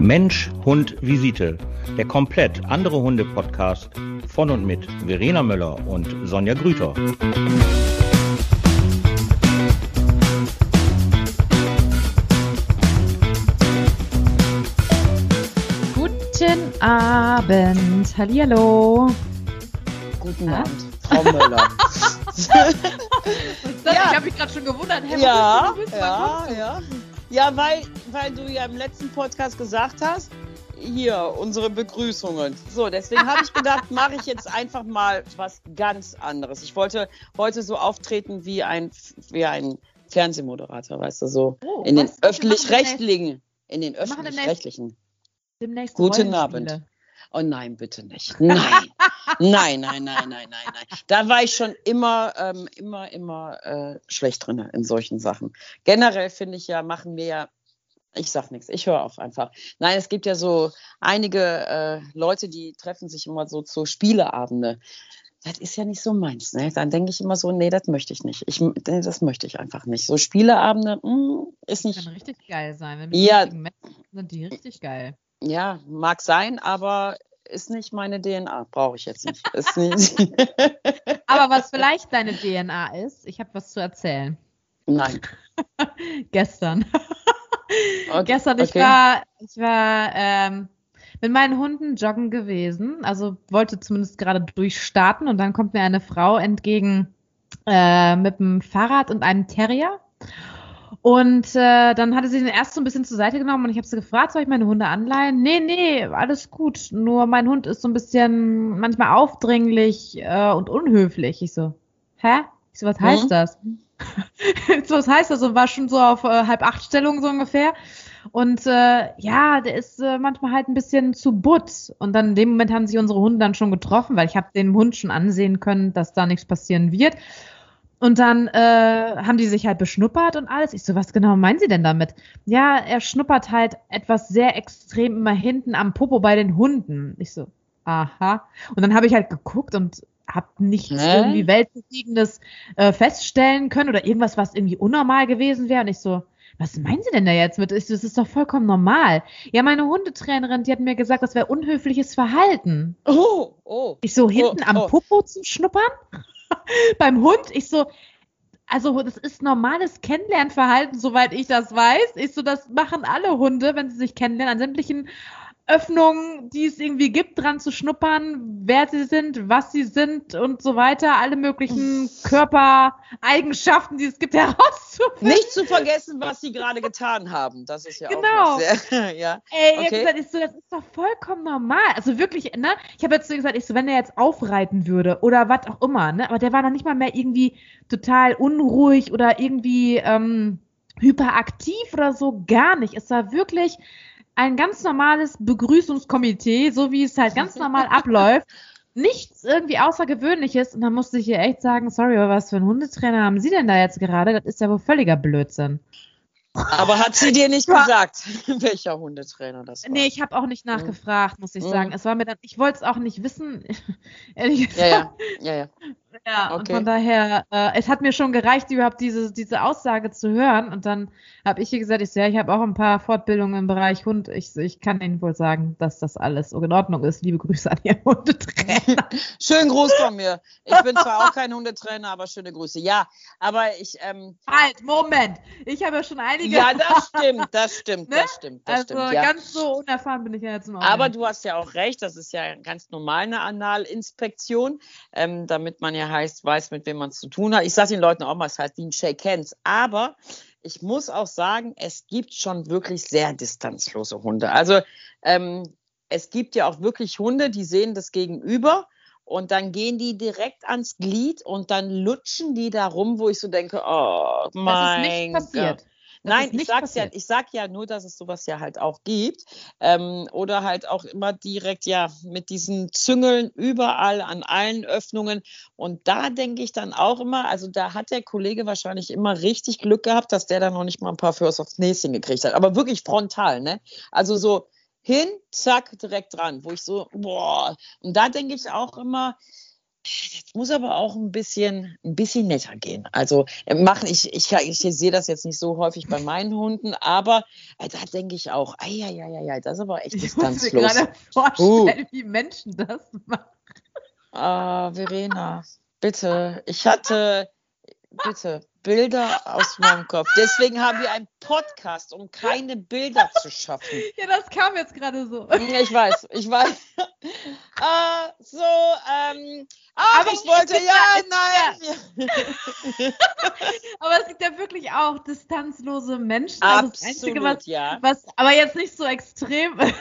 Mensch, Hund, Visite. Der komplett andere Hunde-Podcast von und mit Verena Möller und Sonja Grüter. Guten Abend. Hallihallo. Guten Abend, Frau Möller. ja. Ich habe mich gerade schon gewundert. Hey, ja, ja, ja. Ja, weil, weil du ja im letzten Podcast gesagt hast, hier unsere Begrüßungen. So, deswegen habe ich gedacht, mache ich jetzt einfach mal was ganz anderes. Ich wollte heute so auftreten wie ein, wie ein Fernsehmoderator, weißt du, so oh, in den öffentlich-rechtlichen. In den öffentlich-rechtlichen. Demnächst Guten Abend. Oh nein, bitte nicht. Nein. nein, nein, nein, nein, nein, nein. Da war ich schon immer, ähm, immer, immer äh, schlecht drin in solchen Sachen. Generell finde ich ja, machen wir ja, ich sag nichts, ich höre auf einfach. Nein, es gibt ja so einige äh, Leute, die treffen sich immer so zu Spieleabende. Das ist ja nicht so meins. Ne? Dann denke ich immer so, nee, das möchte ich nicht. Ich, nee, das möchte ich einfach nicht. So Spieleabende mh, hm, ist nicht. Das kann richtig geil sein. Wenn ja, sind die richtig geil. Ja, mag sein, aber ist nicht meine DNA. Brauche ich jetzt nicht. Nicht. aber was vielleicht deine DNA ist, ich habe was zu erzählen. Nein. Gestern. Okay. Gestern, ich okay. war, ich war ähm, mit meinen Hunden joggen gewesen, also wollte zumindest gerade durchstarten und dann kommt mir eine Frau entgegen äh, mit einem Fahrrad und einem Terrier. Und äh, dann hatte sie den erst so ein bisschen zur Seite genommen und ich habe sie gefragt, soll ich meine Hunde anleihen? Nee, nee, alles gut. Nur mein Hund ist so ein bisschen manchmal aufdringlich äh, und unhöflich. Ich so, hä? Ich so, was heißt mhm. das? so, was heißt das? Und war schon so auf äh, halb acht Stellung so ungefähr. Und äh, ja, der ist äh, manchmal halt ein bisschen zu butt. Und dann in dem Moment haben sich unsere Hunde dann schon getroffen, weil ich habe den Hund schon ansehen können, dass da nichts passieren wird. Und dann äh, haben die sich halt beschnuppert und alles. Ich so, was genau meinen Sie denn damit? Ja, er schnuppert halt etwas sehr extrem immer hinten am Popo bei den Hunden. Ich so, aha. Und dann habe ich halt geguckt und habe nichts Hä? irgendwie weltbewiegendes äh, feststellen können oder irgendwas, was irgendwie unnormal gewesen wäre. Und ich so, was meinen Sie denn da jetzt mit? Das ist doch vollkommen normal. Ja, meine Hundetrainerin, die hat mir gesagt, das wäre unhöfliches Verhalten. Oh, oh. Ich so, hinten oh, am oh. Popo zu schnuppern? beim Hund. Ich so, also das ist normales Kennenlernverhalten, soweit ich das weiß. Ich so, das machen alle Hunde, wenn sie sich kennenlernen, an sämtlichen Öffnungen, die es irgendwie gibt, dran zu schnuppern, wer sie sind, was sie sind und so weiter, alle möglichen Körpereigenschaften, die es gibt, herauszufinden. Nicht zu vergessen, was sie gerade getan haben. Das ist ja genau. auch sehr, ja. Ey, okay. gesagt, ich so, das ist doch vollkommen normal. Also wirklich, ne? Ich habe jetzt so gesagt, ich so, wenn er jetzt aufreiten würde oder was auch immer, ne? Aber der war noch nicht mal mehr irgendwie total unruhig oder irgendwie ähm, hyperaktiv oder so, gar nicht. Es war wirklich ein ganz normales Begrüßungskomitee, so wie es halt ganz normal abläuft. Nichts irgendwie Außergewöhnliches. Und dann musste ich ihr echt sagen, sorry, aber was für einen Hundetrainer haben Sie denn da jetzt gerade? Das ist ja wohl völliger Blödsinn. Aber hat sie dir nicht gesagt, welcher Hundetrainer das war? Nee, ich habe auch nicht mhm. nachgefragt, muss ich mhm. sagen. Es war mir dann, ich wollte es auch nicht wissen, ehrlich gesagt. Ja, ja, ja. ja. Ja, okay. und von daher, äh, es hat mir schon gereicht, überhaupt diese, diese Aussage zu hören. Und dann habe ich ihr gesagt, ich, ja, ich habe auch ein paar Fortbildungen im Bereich Hund. Ich, ich kann Ihnen wohl sagen, dass das alles in Ordnung ist. Liebe Grüße an Ihren Hundetrainer. Schönen Gruß von mir. Ich bin zwar auch kein Hundetrainer, aber schöne Grüße. Ja, aber ich. Ähm, halt, Moment. Ich habe ja schon einige. Ja, das stimmt, das stimmt, ne? das stimmt. Das also stimmt, ja. ganz so unerfahren bin ich ja jetzt noch. Aber du hast ja auch recht, das ist ja ganz normal eine Analinspektion, ähm, damit man ja heißt, weiß, mit wem man es zu tun hat. Ich sage den Leuten auch mal, es heißt ein Shake Hands. Aber ich muss auch sagen, es gibt schon wirklich sehr distanzlose Hunde. Also ähm, es gibt ja auch wirklich Hunde, die sehen das Gegenüber und dann gehen die direkt ans Glied und dann lutschen die da rum, wo ich so denke, oh mein das ist nicht passiert. Nein, ich sag's ja, ich sag ja nur, dass es sowas ja halt auch gibt. Ähm, oder halt auch immer direkt ja mit diesen Züngeln überall an allen Öffnungen. Und da denke ich dann auch immer, also da hat der Kollege wahrscheinlich immer richtig Glück gehabt, dass der da noch nicht mal ein paar First aufs Näschen gekriegt hat. Aber wirklich frontal, ne? Also so hin, zack, direkt dran, wo ich so, boah. Und da denke ich auch immer, Das muss aber auch ein bisschen, ein bisschen netter gehen. Also äh, machen, ich, ich, ich sehe das jetzt nicht so häufig bei meinen Hunden, aber äh, da denke ich auch, ja, ja, ja, ja, das ist aber echt distanzlos. Ich muss mir gerade vorstellen, uh. wie Menschen das machen. Ah, Verena, bitte. Ich hatte, bitte, Bilder aus meinem Kopf. Deswegen haben wir einen Podcast, um keine Bilder zu schaffen. Ja, das kam jetzt gerade so. Ja, ich weiß, ich weiß. äh, so, ähm, ach, Aber ich wollte, ja, nein. aber es gibt ja wirklich auch distanzlose Menschen. Also Absolut, das Einzige, was, ja. was, aber jetzt nicht so extrem, was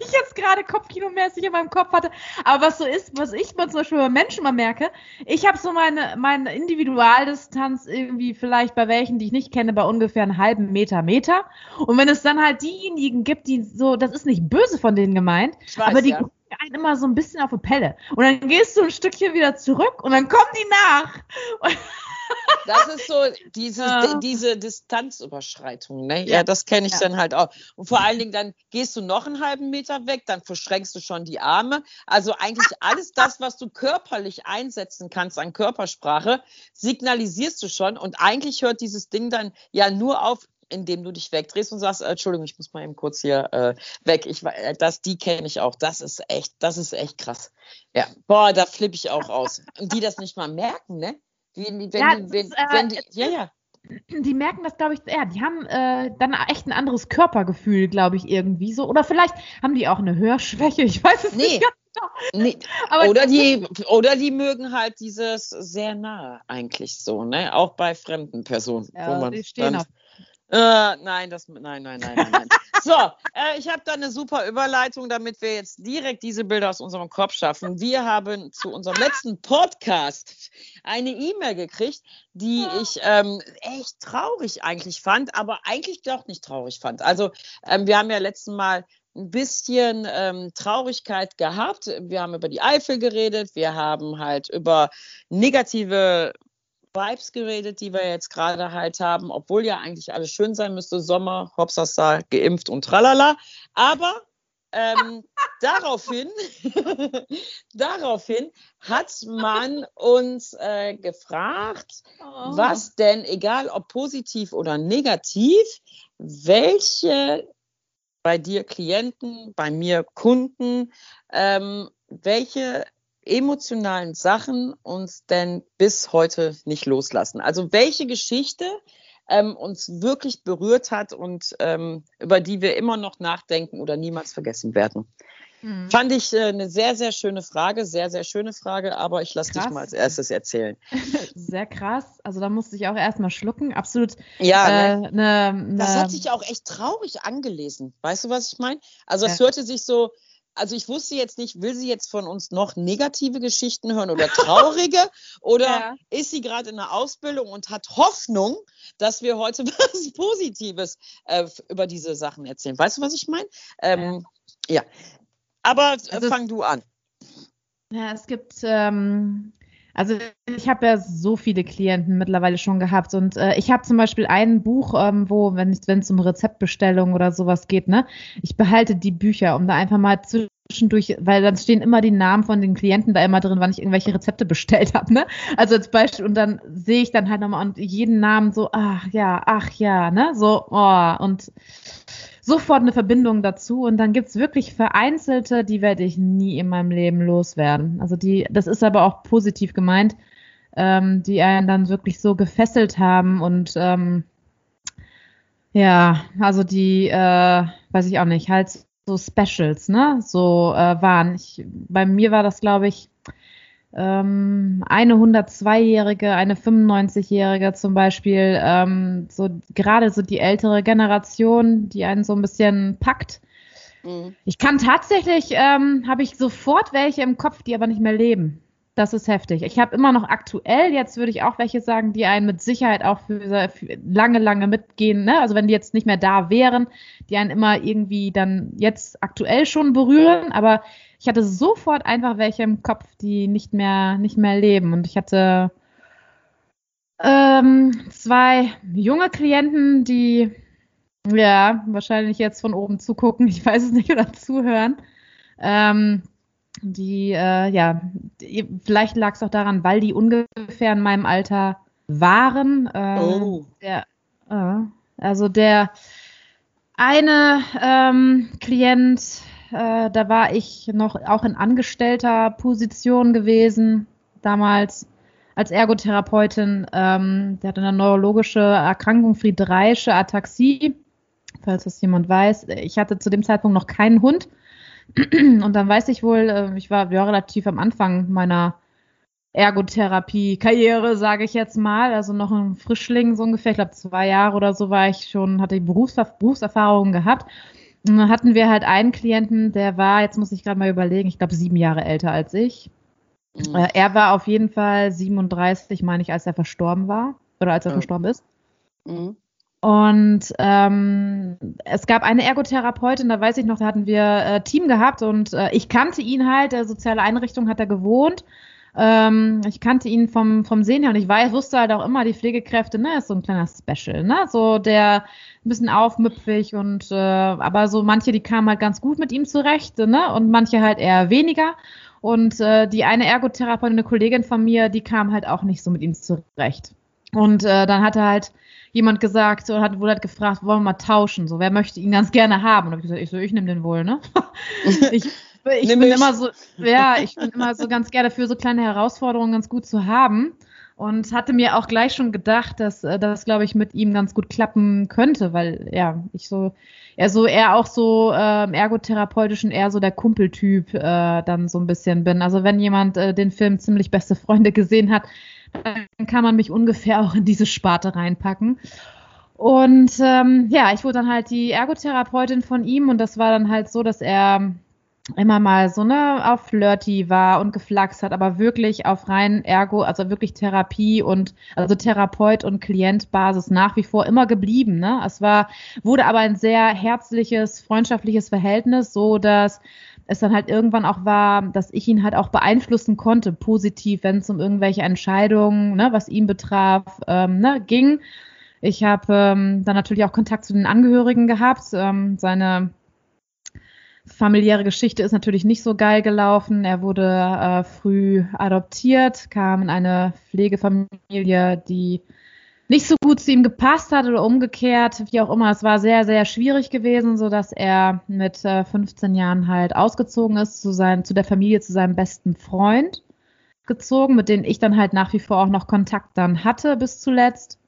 ich jetzt gerade Kopfkinomäßig in meinem Kopf hatte. Aber was so ist, was ich mal zum Beispiel bei Menschen mal merke, ich habe so meine, meine Individualdistanz irgendwie vielleicht bei welchen, die ich nicht kenne, bei ungefähr einem halben Meter, Meter. Und wenn es dann halt diejenigen gibt, die so, das ist nicht böse von denen gemeint, weiß, aber die ja. Einen immer so ein bisschen auf die Pelle. Und dann gehst du ein Stückchen wieder zurück und dann kommen die nach. Das ist so diese, ja. diese Distanzüberschreitung. Ne? Ja, das kenne ich ja. dann halt auch. Und vor allen Dingen, dann gehst du noch einen halben Meter weg, dann verschränkst du schon die Arme. Also eigentlich alles das, was du körperlich einsetzen kannst an Körpersprache, signalisierst du schon. Und eigentlich hört dieses Ding dann ja nur auf, indem du dich wegdrehst und sagst, äh, Entschuldigung, ich muss mal eben kurz hier äh, weg. Ich, äh, das, die kenne ich auch. Das ist echt, das ist echt krass. Ja, boah, da flippe ich auch aus. Und die das nicht mal merken, ne? Wenn, wenn, ja, wenn, ist, äh, wenn die, ja, ja. Die merken das, glaube ich, ja, die haben dann echt ein anderes Körpergefühl, glaube ich, irgendwie so. Oder vielleicht haben die auch eine Hörschwäche, ich weiß es nee. nicht. Nee. oder, die, oder die mögen halt dieses sehr nahe eigentlich so, ne? Auch bei fremden Personen. Ja, wo man die stehen dann, auf äh, nein, das, nein, nein, nein, nein, nein. so, äh, ich habe da eine super Überleitung, damit wir jetzt direkt diese Bilder aus unserem Kopf schaffen. Wir haben zu unserem letzten Podcast eine E-Mail gekriegt, die ich ähm, echt traurig eigentlich fand, aber eigentlich doch nicht traurig fand. Also, ähm, wir haben ja letzten Mal ein bisschen ähm, Traurigkeit gehabt. Wir haben über die Eifel geredet, wir haben halt über negative Vibes geredet, die wir jetzt gerade halt haben, obwohl ja eigentlich alles schön sein müsste, Sommer, Hopsasa, geimpft und tralala. Aber ähm, daraufhin, daraufhin hat man uns äh, gefragt, oh. was denn, egal ob positiv oder negativ, welche bei dir Klienten, bei mir Kunden, ähm, welche emotionalen Sachen uns denn bis heute nicht loslassen? Also welche Geschichte ähm, uns wirklich berührt hat und ähm, über die wir immer noch nachdenken oder niemals vergessen werden? Mhm. Fand ich äh, eine sehr, sehr schöne Frage, sehr, sehr schöne Frage, aber ich lasse dich mal als erstes erzählen. Sehr krass. Also da musste ich auch erstmal schlucken. Absolut. Ja, äh, ne? ne, ne, das hat sich auch echt traurig angelesen. Weißt du, was ich meine? Also es ja. hörte sich so, also ich wusste jetzt nicht, will sie jetzt von uns noch negative Geschichten hören oder traurige oder ja. ist sie gerade in der Ausbildung und hat Hoffnung, dass wir heute was Positives äh, über diese Sachen erzählen. Weißt du, was ich meine? Ähm, ja. ja. Aber äh, also fang du an. Ja, es gibt ähm, also ich habe ja so viele Klienten mittlerweile schon gehabt und äh, ich habe zum Beispiel ein Buch, ähm, wo, wenn es um Rezeptbestellung oder sowas geht, ne, ich behalte die Bücher, um da einfach mal zwischendurch, weil dann stehen immer die Namen von den Klienten da immer drin, wann ich irgendwelche Rezepte bestellt habe, ne? Also als Beispiel und dann sehe ich dann halt nochmal und jeden Namen so, ach ja, ach ja, ne? So, oh, und sofort eine Verbindung dazu. Und dann gibt es wirklich vereinzelte, die werde ich nie in meinem Leben loswerden. Also die, das ist aber auch positiv gemeint, ähm, die einen dann wirklich so gefesselt haben und ähm, ja, also die, äh, weiß ich auch nicht, halt so Specials, ne, so äh, waren. Ich, bei mir war das, glaube ich, ähm, eine 102-Jährige, eine 95-Jährige zum Beispiel, ähm, so gerade so die ältere Generation, die einen so ein bisschen packt. Mhm. Ich kann tatsächlich, ähm, habe ich sofort welche im Kopf, die aber nicht mehr leben. Das ist heftig. Ich habe immer noch aktuell, jetzt würde ich auch welche sagen, die einen mit Sicherheit auch für, für, lange, lange mitgehen. Ne? Also wenn die jetzt nicht mehr da wären, die einen immer irgendwie dann jetzt aktuell schon berühren, aber ich hatte sofort einfach welche im Kopf, die nicht mehr, nicht mehr leben. Und ich hatte ähm, zwei junge Klienten, die ja wahrscheinlich jetzt von oben zugucken, ich weiß es nicht, oder zuhören. Ähm, die, äh, ja, die, vielleicht lag es auch daran, weil die ungefähr in meinem Alter waren. Äh, oh. Der, äh, also der eine ähm, Klient, äh, da war ich noch auch in angestellter Position gewesen damals als Ergotherapeutin. Ähm, der hatte eine neurologische Erkrankung, Friedreichische Ataxie, falls das jemand weiß. Ich hatte zu dem Zeitpunkt noch keinen Hund. Und dann weiß ich wohl, äh, ich war ja, relativ am Anfang meiner Ergotherapie-Karriere, sage ich jetzt mal. Also noch ein Frischling so ungefähr. Ich glaube, zwei Jahre oder so war ich schon, hatte ich Berufserf Berufserfahrungen gehabt. Dann hatten wir halt einen Klienten, der war, jetzt muss ich gerade mal überlegen, ich glaube sieben Jahre älter als ich. Mhm. Äh, er war auf jeden Fall 37, meine ich, als er verstorben war. Oder als er mhm. verstorben ist. Mhm. Und ähm, es gab eine Ergotherapeutin, da weiß ich noch, da hatten wir äh, Team gehabt und äh, ich kannte ihn halt, der soziale Einrichtung hat er gewohnt. Ähm, ich kannte ihn vom, vom Sehen her und ich weiß, wusste halt auch immer, die Pflegekräfte, ne, ist so ein kleiner Special, ne? So der ein bisschen aufmüpfig und äh, aber so manche, die kamen halt ganz gut mit ihm zurecht, ne? Und manche halt eher weniger. Und äh, die eine Ergotherapeutin, eine Kollegin von mir, die kam halt auch nicht so mit ihm zurecht. Und äh, dann hat er halt jemand gesagt und hat, wurde halt gefragt, wollen wir mal tauschen? So, wer möchte ihn ganz gerne haben? Und habe ich gesagt, ich so, ich nehme den wohl, ne? ich ich bin immer so, ja, ich bin immer so ganz gerne für so kleine Herausforderungen ganz gut zu haben. Und hatte mir auch gleich schon gedacht, dass äh, das, glaube ich, mit ihm ganz gut klappen könnte, weil ja, ich so, er so eher auch so äh, ergotherapeutischen, eher so der Kumpeltyp äh, dann so ein bisschen bin. Also wenn jemand äh, den Film ziemlich beste Freunde gesehen hat, dann kann man mich ungefähr auch in diese Sparte reinpacken. Und ähm, ja, ich wurde dann halt die Ergotherapeutin von ihm und das war dann halt so, dass er immer mal so ne auf flirty war und geflaxt hat, aber wirklich auf rein Ergo, also wirklich Therapie und also Therapeut und Klientbasis nach wie vor immer geblieben. Ne? Es war wurde aber ein sehr herzliches, freundschaftliches Verhältnis, so dass es dann halt irgendwann auch war, dass ich ihn halt auch beeinflussen konnte, positiv, wenn es um irgendwelche Entscheidungen, ne, was ihn betraf, ähm, ne, ging. Ich habe ähm, dann natürlich auch Kontakt zu den Angehörigen gehabt. Ähm, seine familiäre Geschichte ist natürlich nicht so geil gelaufen. Er wurde äh, früh adoptiert, kam in eine Pflegefamilie, die nicht so gut zu ihm gepasst hat oder umgekehrt, wie auch immer. Es war sehr, sehr schwierig gewesen, so dass er mit äh, 15 Jahren halt ausgezogen ist zu, sein, zu der Familie, zu seinem besten Freund gezogen, mit denen ich dann halt nach wie vor auch noch Kontakt dann hatte bis zuletzt.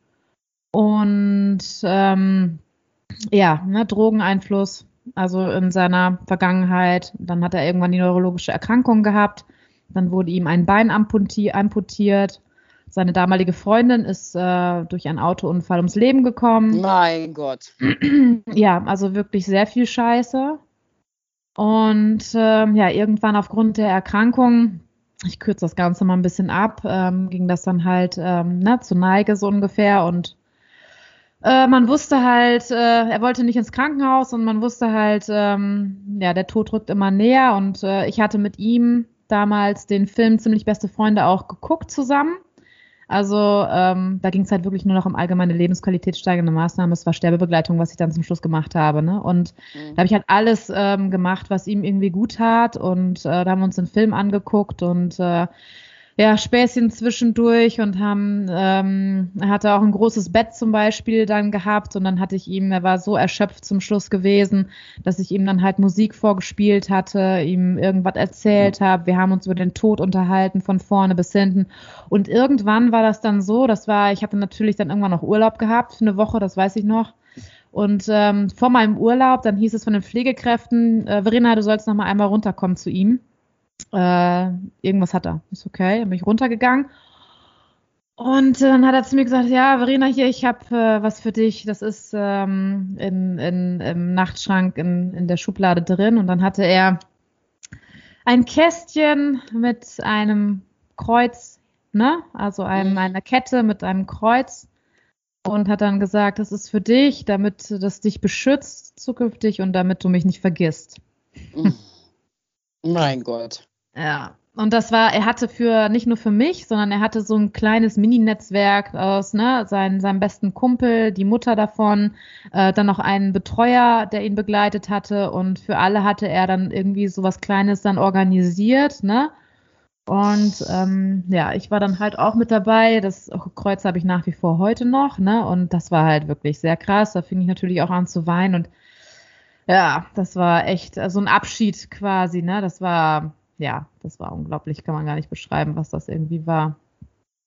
Und ähm, ja, ne, Drogeneinfluss, also in seiner Vergangenheit. Dann hat er irgendwann die neurologische Erkrankung gehabt. Dann wurde ihm ein Bein amputiert seine damalige Freundin ist äh, durch einen Autounfall ums Leben gekommen. Mein Gott. Ja, also wirklich sehr viel Scheiße. Und äh, ja, irgendwann aufgrund der Erkrankung, ich kürze das Ganze mal ein bisschen ab, ähm, ging das dann halt ähm, ne, zu Neige so ungefähr und äh, man wusste halt, äh, er wollte nicht ins Krankenhaus und man wusste halt, ähm, ja, der Tod rückt immer näher und äh, ich hatte mit ihm damals den Film Ziemlich beste Freunde auch geguckt zusammen. Also ähm, da ging es halt wirklich nur noch um allgemeine Lebensqualität steigende Maßnahmen. Es war Sterbebegleitung, was ich dann zum Schluss gemacht habe. Ne? Und mhm. da habe ich halt alles ähm, gemacht, was ihm irgendwie gut tat. Und äh, da haben wir uns den Film angeguckt und äh, ja, Späßchen zwischendurch und haben, ähm, er hatte auch ein großes Bett zum Beispiel dann gehabt und dann hatte ich ihm, er war so erschöpft zum Schluss gewesen, dass ich ihm dann halt Musik vorgespielt hatte, ihm irgendwas erzählt habe. Wir haben uns über den Tod unterhalten, von vorne bis hinten. Und irgendwann war das dann so, das war, ich hatte natürlich dann irgendwann noch Urlaub gehabt für eine Woche, das weiß ich noch. Und ähm, vor meinem Urlaub, dann hieß es von den Pflegekräften, äh, Verena, du sollst noch mal einmal runterkommen zu ihm äh, irgendwas hat er. Ist okay. Dann bin ich runtergegangen. Und dann hat er zu mir gesagt, ja, Verena, hier, ich habe äh, was für dich. Das ist ähm, in, in, im Nachtschrank in, in der Schublade drin. Und dann hatte er ein Kästchen mit einem Kreuz, ne? Also einem, mhm. einer Kette mit einem Kreuz. Und hat dann gesagt, das ist für dich, damit das dich beschützt zukünftig und damit du mich nicht vergisst. Mhm. Mein Gott. Ja, und das war, er hatte für nicht nur für mich, sondern er hatte so ein kleines Mini-Netzwerk aus, ne, sein, seinem besten Kumpel, die Mutter davon, äh, dann noch einen Betreuer, der ihn begleitet hatte und für alle hatte er dann irgendwie so was Kleines dann organisiert, ne? Und ähm, ja, ich war dann halt auch mit dabei. Das Kreuz habe ich nach wie vor heute noch, ne? Und das war halt wirklich sehr krass. Da fing ich natürlich auch an zu weinen und ja, das war echt so ein Abschied quasi, ne? Das war ja, das war unglaublich, kann man gar nicht beschreiben, was das irgendwie war.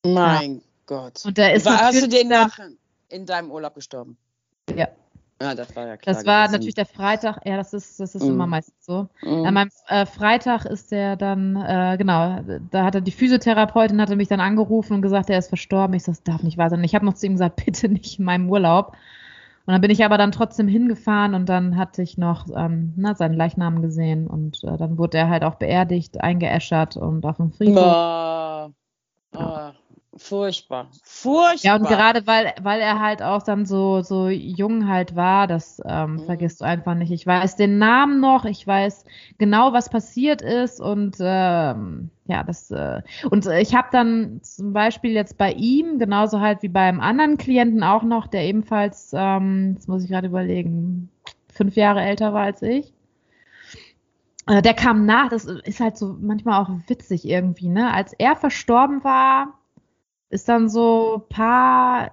Mein ja. Gott. Und da ist war, hast du den nach in deinem Urlaub gestorben? Ja. Ja, das war ja klar. Das war gewesen. natürlich der Freitag, ja, das ist, das ist mm. immer meistens so. Mm. An meinem äh, Freitag ist der dann, äh, genau, da hatte die Physiotherapeutin hatte mich dann angerufen und gesagt, er ist verstorben. Ich so, das darf nicht wahr sein. Ich habe noch zu ihm gesagt, bitte nicht in meinem Urlaub. Und dann bin ich aber dann trotzdem hingefahren und dann hatte ich noch ähm, na, seinen Leichnam gesehen und äh, dann wurde er halt auch beerdigt, eingeäschert und auf dem Friedhof. Oh, oh, furchtbar, furchtbar. Ja, und gerade weil, weil er halt auch dann so, so jung halt war, das ähm, mhm. vergisst du einfach nicht. Ich weiß den Namen noch, ich weiß genau, was passiert ist und ähm, ja, das äh, und ich habe dann zum Beispiel jetzt bei ihm, genauso halt wie beim anderen Klienten auch noch, der ebenfalls, ähm, jetzt muss ich gerade überlegen, fünf Jahre älter war als ich. Äh, der kam nach, das ist halt so manchmal auch witzig irgendwie, ne? Als er verstorben war, ist dann so paar,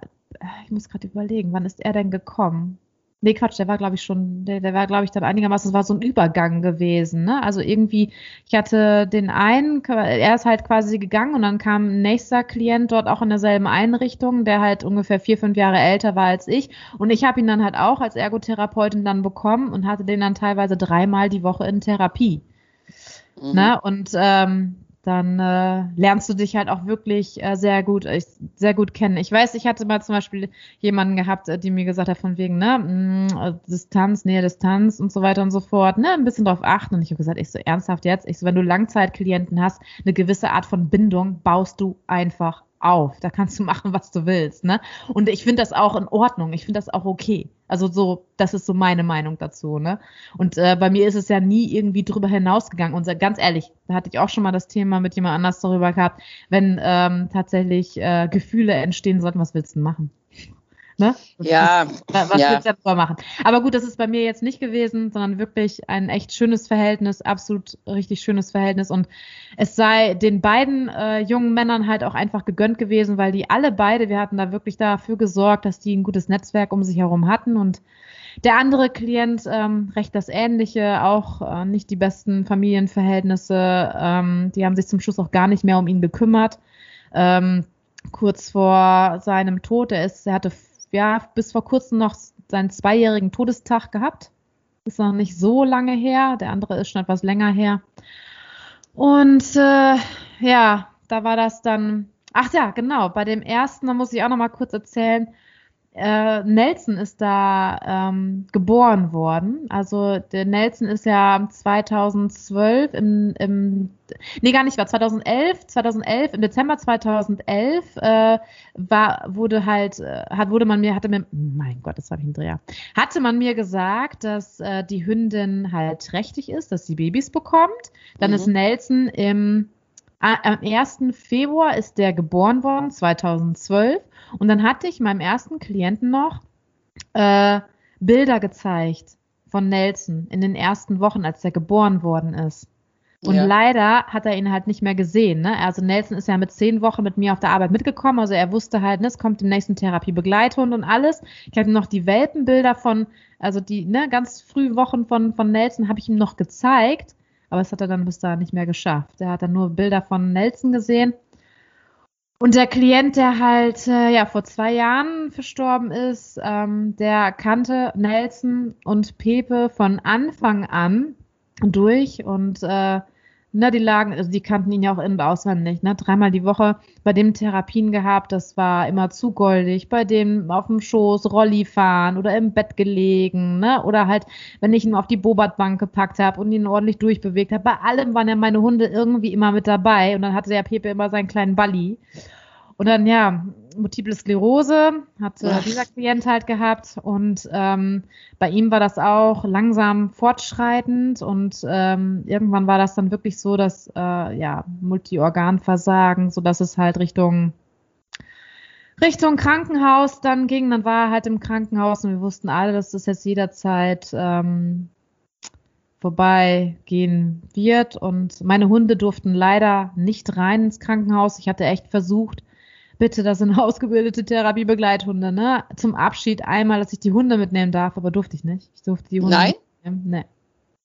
ich muss gerade überlegen, wann ist er denn gekommen? Nee, Quatsch, der war, glaube ich, schon, der, der war, glaube ich, dann einigermaßen, es war so ein Übergang gewesen, ne? Also irgendwie, ich hatte den einen, er ist halt quasi gegangen und dann kam ein nächster Klient dort auch in derselben Einrichtung, der halt ungefähr vier, fünf Jahre älter war als ich. Und ich habe ihn dann halt auch als Ergotherapeutin dann bekommen und hatte den dann teilweise dreimal die Woche in Therapie. Mhm. Ne? Und ähm, dann äh, lernst du dich halt auch wirklich äh, sehr gut, äh, sehr gut kennen. Ich weiß, ich hatte mal zum Beispiel jemanden gehabt, äh, die mir gesagt hat, von wegen, ne, mh, mm, Distanz, Nähe, Distanz und so weiter und so fort, ne, ein bisschen drauf achten. Und ich habe gesagt, ich so ernsthaft jetzt, ich so, wenn du Langzeitklienten hast, eine gewisse Art von Bindung baust du einfach auf. Da kannst du machen, was du willst. Ne? Und ich finde das auch in Ordnung. Ich finde das auch okay. Also so, das ist so meine Meinung dazu. Ne? Und äh, bei mir ist es ja nie irgendwie drüber hinausgegangen. Und ganz ehrlich, da hatte ich auch schon mal das Thema mit jemand anders darüber gehabt, wenn ähm, tatsächlich äh, Gefühle entstehen sollten, was willst du machen? Ne? Ja. Was ja. willst du darüber machen? Aber gut, das ist bei mir jetzt nicht gewesen, sondern wirklich ein echt schönes Verhältnis, absolut richtig schönes Verhältnis. Und es sei den beiden äh, jungen Männern halt auch einfach gegönnt gewesen, weil die alle beide, wir hatten da wirklich dafür gesorgt, dass die ein gutes Netzwerk um sich herum hatten und der andere Klient ähm, recht das Ähnliche, auch äh, nicht die besten Familienverhältnisse. Ähm, die haben sich zum Schluss auch gar nicht mehr um ihn gekümmert. Ähm, kurz vor seinem Tod, er ist, er hatte ja bis vor kurzem noch seinen zweijährigen Todestag gehabt. Ist noch nicht so lange her. Der andere ist schon etwas länger her. Und äh, ja, da war das dann. Ach ja, genau. Bei dem ersten, da muss ich auch noch mal kurz erzählen äh, Nelson ist da ähm, geboren worden. Also der Nelson ist ja 2012 im, im nee gar nicht war 2011 2011 im Dezember 2011 äh, war wurde halt äh, hat wurde man mir hatte mir mein Gott das war ich ein Dreher hatte man mir gesagt dass äh, die Hündin halt trächtig ist dass sie Babys bekommt dann mhm. ist Nelson im am 1. Februar ist der geboren worden, 2012. Und dann hatte ich meinem ersten Klienten noch äh, Bilder gezeigt von Nelson in den ersten Wochen, als er geboren worden ist. Und ja. leider hat er ihn halt nicht mehr gesehen. Ne? Also Nelson ist ja mit zehn Wochen mit mir auf der Arbeit mitgekommen. Also er wusste halt, ne, es kommt im nächsten Therapiebegleithund und alles. Ich habe ihm noch die Welpenbilder von, also die ne, ganz frühen Wochen von, von Nelson habe ich ihm noch gezeigt. Aber es hat er dann bis dahin nicht mehr geschafft. Er hat dann nur Bilder von Nelson gesehen. Und der Klient, der halt äh, ja vor zwei Jahren verstorben ist, ähm, der kannte Nelson und Pepe von Anfang an durch und äh, Ne, die lagen, also die kannten ihn ja auch in- und auswendig. Ne? Dreimal die Woche bei dem Therapien gehabt, das war immer zu goldig. Bei dem auf dem Schoß Rolli fahren oder im Bett gelegen. Ne? Oder halt, wenn ich ihn auf die Bobatbank gepackt habe und ihn ordentlich durchbewegt habe. Bei allem waren ja meine Hunde irgendwie immer mit dabei. Und dann hatte der Pepe immer seinen kleinen Balli. Und dann, ja, Multiple Sklerose, hat äh, dieser Klient halt gehabt und ähm, bei ihm war das auch langsam fortschreitend und ähm, irgendwann war das dann wirklich so, dass äh, ja Multiorganversagen, so dass es halt Richtung Richtung Krankenhaus dann ging. Dann war er halt im Krankenhaus und wir wussten alle, dass das jetzt jederzeit ähm, vorbeigehen wird. Und meine Hunde durften leider nicht rein ins Krankenhaus. Ich hatte echt versucht, bitte, das sind ausgebildete Therapiebegleithunde, ne? Zum Abschied einmal, dass ich die Hunde mitnehmen darf, aber durfte ich nicht. Ich durfte die Hunde Nein? Mitnehmen. Nee.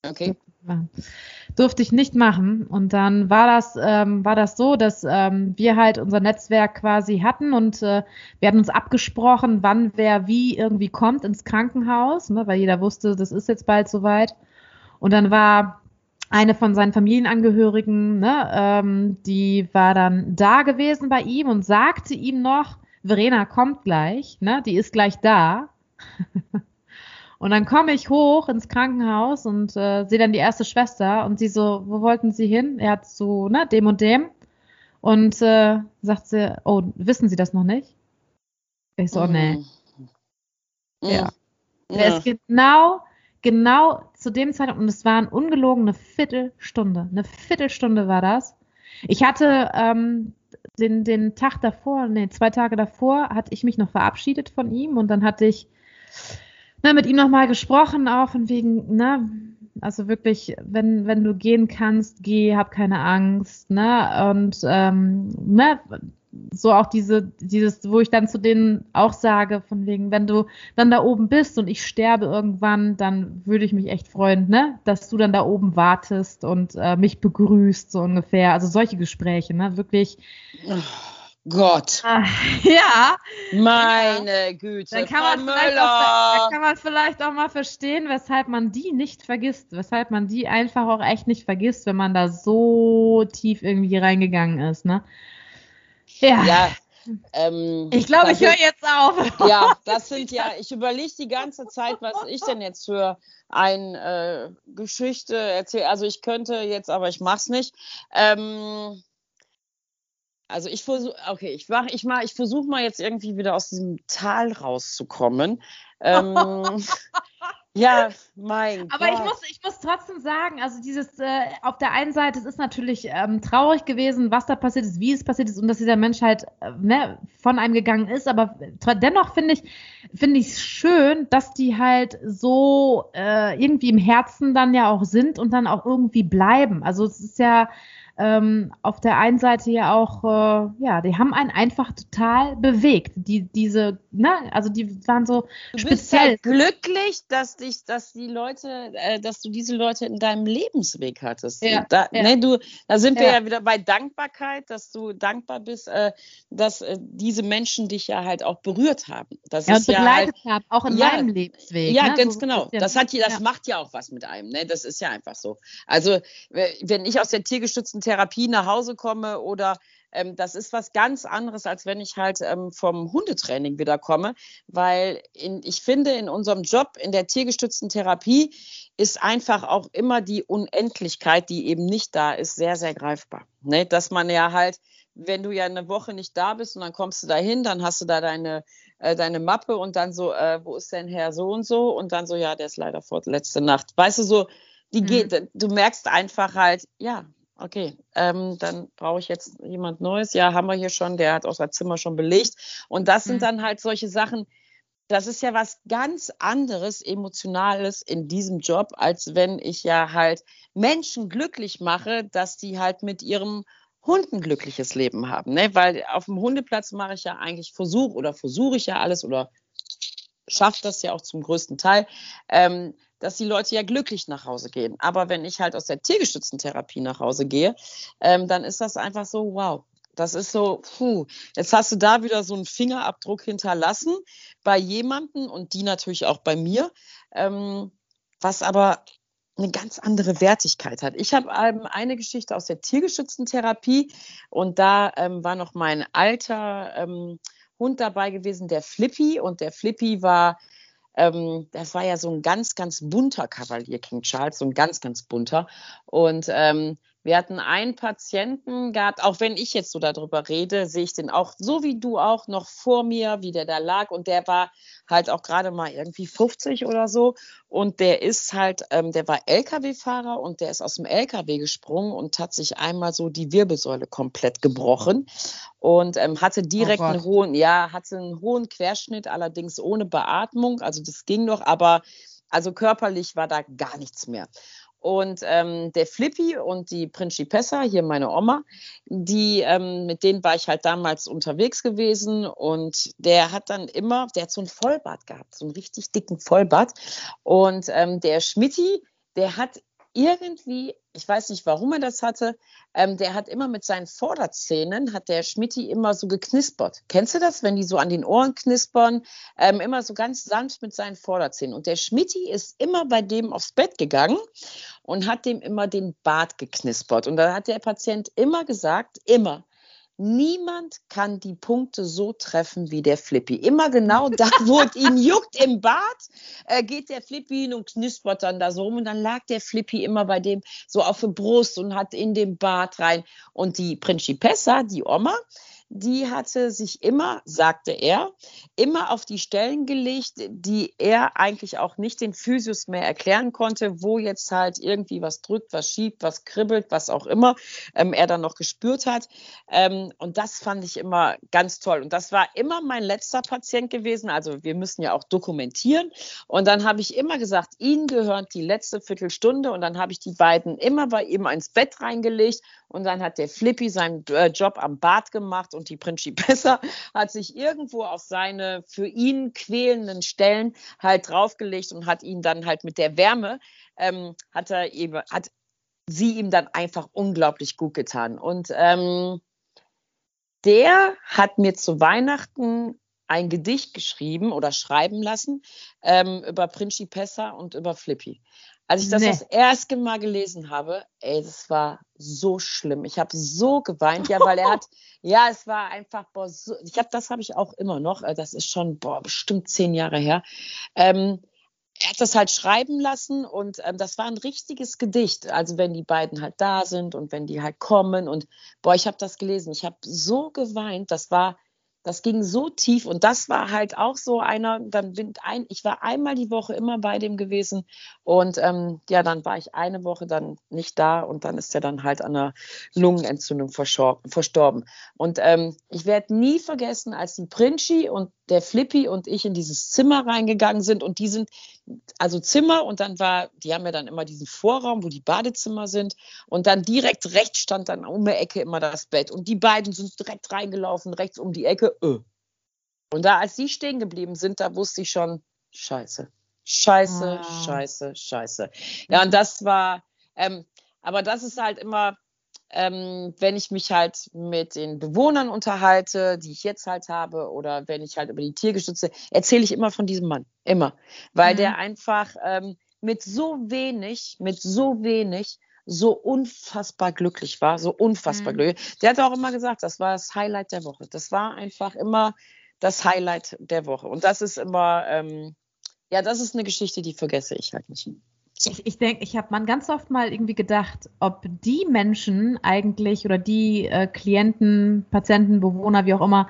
Okay. Durfte ich nicht machen. Und dann war das, ähm, war das so, dass ähm, wir halt unser Netzwerk quasi hatten und äh, wir hatten uns abgesprochen, wann wer wie irgendwie kommt ins Krankenhaus, ne, weil jeder wusste, das ist jetzt bald soweit. Und dann war eine von seinen Familienangehörigen, ne, ähm, die war dann da gewesen bei ihm und sagte ihm noch, Verena kommt gleich, ne, die ist gleich da. und dann komme ich hoch ins Krankenhaus und äh, sehe dann die erste Schwester und sie so, wo wollten Sie hin? Er hat so, ne, dem und dem. Und äh, sagt sie, oh, wissen Sie das noch nicht? Ich so, oh, nee. Mm. Ja. Mm. Er ist genau genau zu dem Zeitpunkt, und es waren ungelogen eine Viertelstunde, eine Viertelstunde war das. Ich hatte ähm, den, den Tag davor, nee, zwei Tage davor, hatte ich mich noch verabschiedet von ihm und dann hatte ich na, mit ihm nochmal gesprochen, auch von wegen, ne, also wirklich, wenn, wenn du gehen kannst, geh, hab keine Angst, ne, und ähm, ne, so auch diese, dieses, wo ich dann zu denen auch sage, von wegen, wenn du dann da oben bist und ich sterbe irgendwann, dann würde ich mich echt freuen, ne, dass du dann da oben wartest und äh, mich begrüßt, so ungefähr. Also solche Gespräche, ne, wirklich. Oh, Gott. Ah, ja. Meine ja. Güte. Dann kann, man vielleicht auch, dann kann man vielleicht auch mal verstehen, weshalb man die nicht vergisst, weshalb man die einfach auch echt nicht vergisst, wenn man da so tief irgendwie reingegangen ist, ne. Ja. ja ähm, ich glaube, ich höre jetzt auf. Ja, das sind ja, ich überlege die ganze Zeit, was ich denn jetzt für eine äh, Geschichte erzähle. Also ich könnte jetzt, aber ich mache es nicht. Ähm, also ich versuche, okay, ich mach, ich mach, ich versuche mal jetzt irgendwie wieder aus diesem Tal rauszukommen. Ähm, Ja, mein Aber Gott. ich muss, ich muss trotzdem sagen, also dieses, äh, auf der einen Seite, es ist natürlich ähm, traurig gewesen, was da passiert ist, wie es passiert ist und dass dieser Mensch halt äh, ne, von einem gegangen ist, aber dennoch finde ich, finde ich es schön, dass die halt so äh, irgendwie im Herzen dann ja auch sind und dann auch irgendwie bleiben. Also es ist ja, ähm, auf der einen Seite ja auch, äh, ja, die haben einen einfach total bewegt. Die, diese, ne, also die waren so du speziell. Bist halt glücklich, dass dich, dass die Leute, äh, dass du diese Leute in deinem Lebensweg hattest. Ja, da, ja. Ne, du, da sind wir ja. ja wieder bei Dankbarkeit, dass du dankbar bist, äh, dass äh, diese Menschen dich ja halt auch berührt haben. Das ja, ist und begleitet ja halt, haben, auch in ja, meinem Lebensweg. Ja, ne? ganz so, genau. Das, hat, das macht ja auch was mit einem. Ne? Das ist ja einfach so. Also, wenn ich aus der tiergestützten Therapie nach Hause komme oder ähm, das ist was ganz anderes, als wenn ich halt ähm, vom Hundetraining wieder komme, weil in, ich finde, in unserem Job in der tiergestützten Therapie ist einfach auch immer die Unendlichkeit, die eben nicht da ist, sehr, sehr greifbar. Ne? Dass man ja halt, wenn du ja eine Woche nicht da bist und dann kommst du da hin, dann hast du da deine, äh, deine Mappe und dann so, äh, wo ist denn Herr so und so? Und dann so, ja, der ist leider vor letzte Nacht. Weißt du, so, die mhm. geht, du merkst einfach halt, ja, Okay, ähm, dann brauche ich jetzt jemand Neues. Ja, haben wir hier schon, der hat auch sein Zimmer schon belegt. Und das sind mhm. dann halt solche Sachen, das ist ja was ganz anderes, emotionales in diesem Job, als wenn ich ja halt Menschen glücklich mache, dass die halt mit ihrem Hund ein glückliches Leben haben. Ne? Weil auf dem Hundeplatz mache ich ja eigentlich Versuch oder versuche ich ja alles oder schafft das ja auch zum größten Teil. Ähm, dass die Leute ja glücklich nach Hause gehen. Aber wenn ich halt aus der tiergestützten Therapie nach Hause gehe, ähm, dann ist das einfach so, wow. Das ist so, puh, jetzt hast du da wieder so einen Fingerabdruck hinterlassen bei jemanden und die natürlich auch bei mir, ähm, was aber eine ganz andere Wertigkeit hat. Ich habe ähm, eine Geschichte aus der tiergeschützten Therapie und da ähm, war noch mein alter ähm, Hund dabei gewesen, der Flippy und der Flippy war ähm, das war ja so ein ganz, ganz bunter Kavalier King Charles, so ein ganz, ganz bunter. Und ähm, Wir hatten einen Patienten gehabt, auch wenn ich jetzt so darüber rede, sehe ich den auch, so wie du auch, noch vor mir, wie der da lag. Und der war halt auch gerade mal irgendwie 50 oder so. Und der ist halt, ähm, der war Lkw-Fahrer und der ist aus dem Lkw gesprungen und hat sich einmal so die Wirbelsäule komplett gebrochen und ähm, hatte direkt oh einen hohen, ja, hatte einen hohen Querschnitt, allerdings ohne Beatmung. Also das ging noch, aber also körperlich war da gar nichts mehr. Und ähm, der Flippy und die Principessa, hier meine Oma, die, ähm, mit denen war ich halt damals unterwegs gewesen. Und der hat dann immer, der hat so ein Vollbart gehabt, so einen richtig dicken Vollbart. Und ähm, der Schmitti, der hat irgendwie, ich weiß nicht, warum er das hatte, ähm, der hat immer mit seinen Vorderzähnen, hat der Schmitti immer so geknispert. Kennst du das, wenn die so an den Ohren knispern? Ähm, immer so ganz sanft mit seinen Vorderzähnen. Und der Schmitti ist immer bei dem aufs Bett gegangen und hat dem immer den Bart geknispert. Und da hat der Patient immer gesagt, immer, Niemand kann die Punkte so treffen wie der Flippy. Immer genau da, wo es ihn juckt im Bad, äh, geht der Flippy hin und knispert dann da so rum. Und dann lag der Flippy immer bei dem so auf der Brust und hat in den Bart rein. Und die Principessa, die Oma, die hatte sich immer, sagte er, immer auf die Stellen gelegt, die er eigentlich auch nicht den Physios mehr erklären konnte, wo jetzt halt irgendwie was drückt, was schiebt, was kribbelt, was auch immer ähm, er dann noch gespürt hat. Ähm, und das fand ich immer ganz toll. Und das war immer mein letzter Patient gewesen. Also wir müssen ja auch dokumentieren. Und dann habe ich immer gesagt, Ihnen gehört die letzte Viertelstunde. Und dann habe ich die beiden immer bei ihm ins Bett reingelegt. Und dann hat der Flippy seinen äh, Job am Bad gemacht und die Principessa hat sich irgendwo auf seine für ihn quälenden Stellen halt draufgelegt und hat ihn dann halt mit der Wärme, ähm, hat er eben, hat sie ihm dann einfach unglaublich gut getan. Und ähm, der hat mir zu Weihnachten ein Gedicht geschrieben oder schreiben lassen ähm, über Principessa und über Flippy. Als ich das nee. das erste Mal gelesen habe, ey, das war so schlimm. Ich habe so geweint, ja, weil er hat, ja, es war einfach, boah, so, ich habe, das habe ich auch immer noch. Äh, das ist schon, boah, bestimmt zehn Jahre her. Ähm, er hat das halt schreiben lassen und ähm, das war ein richtiges Gedicht. Also wenn die beiden halt da sind und wenn die halt kommen und boah, ich habe das gelesen. Ich habe so geweint. Das war das ging so tief und das war halt auch so einer, dann bin ein, ich war einmal die Woche immer bei dem gewesen und ähm, ja, dann war ich eine Woche dann nicht da und dann ist er dann halt an einer Lungenentzündung verstorben. Und ähm, ich werde nie vergessen, als die Princi und der Flippy und ich in dieses Zimmer reingegangen sind und die sind, also Zimmer und dann war, die haben ja dann immer diesen Vorraum, wo die Badezimmer sind und dann direkt rechts stand dann um die Ecke immer das Bett und die beiden sind direkt reingelaufen, rechts um die Ecke. Öh. Und da, als die stehen geblieben sind, da wusste ich schon, scheiße, scheiße, oh. scheiße, scheiße. Ja, und das war, ähm, aber das ist halt immer, ähm, wenn ich mich halt mit den Bewohnern unterhalte, die ich jetzt halt habe, oder wenn ich halt über die Tiergeschütze, erzähle ich immer von diesem Mann. Immer. Weil mhm. der einfach ähm, mit so wenig, mit so wenig so unfassbar glücklich war, so unfassbar mhm. glücklich. Der hat auch immer gesagt, das war das Highlight der Woche. Das war einfach immer das Highlight der Woche. Und das ist immer, ähm, ja, das ist eine Geschichte, die vergesse ich halt nicht. Ich, ich denke, ich habe man ganz oft mal irgendwie gedacht, ob die Menschen eigentlich oder die äh, Klienten, Patienten, Bewohner, wie auch immer,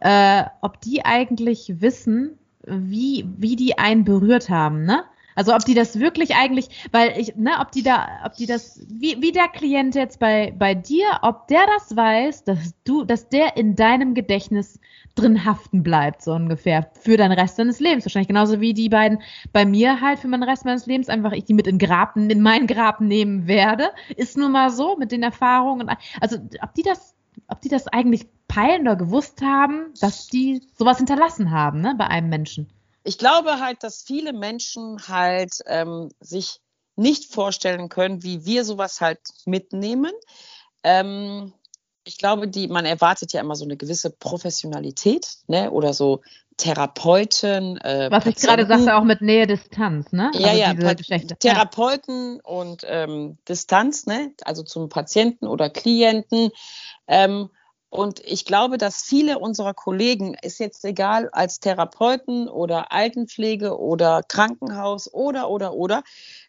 äh, ob die eigentlich wissen, wie, wie die einen berührt haben, ne? Also ob die das wirklich eigentlich, weil ich, ne, ob die da, ob die das, wie, wie der Klient jetzt bei, bei dir, ob der das weiß, dass du, dass der in deinem Gedächtnis drin haften bleibt, so ungefähr, für den Rest deines Lebens. Wahrscheinlich genauso wie die beiden bei mir halt für den Rest meines Lebens einfach ich die mit in Grab, in mein Grab nehmen werde. Ist nun mal so mit den Erfahrungen. Also, ob die das, ob die das eigentlich peilen oder gewusst haben, dass die sowas hinterlassen haben, ne, bei einem Menschen. Ich glaube halt, dass viele Menschen halt ähm, sich nicht vorstellen können, wie wir sowas halt mitnehmen. Ähm, ich glaube, die, man erwartet ja immer so eine gewisse Professionalität, ne? Oder so Therapeuten. Äh, Was Patienten. ich gerade sagte, auch mit Nähe Distanz, ne? Ja, also ja, Therapeuten ja. und ähm, Distanz, ne? Also zum Patienten oder Klienten. Ähm, und ich glaube, dass viele unserer Kollegen, ist jetzt egal, als Therapeuten oder Altenpflege oder Krankenhaus oder, oder, oder,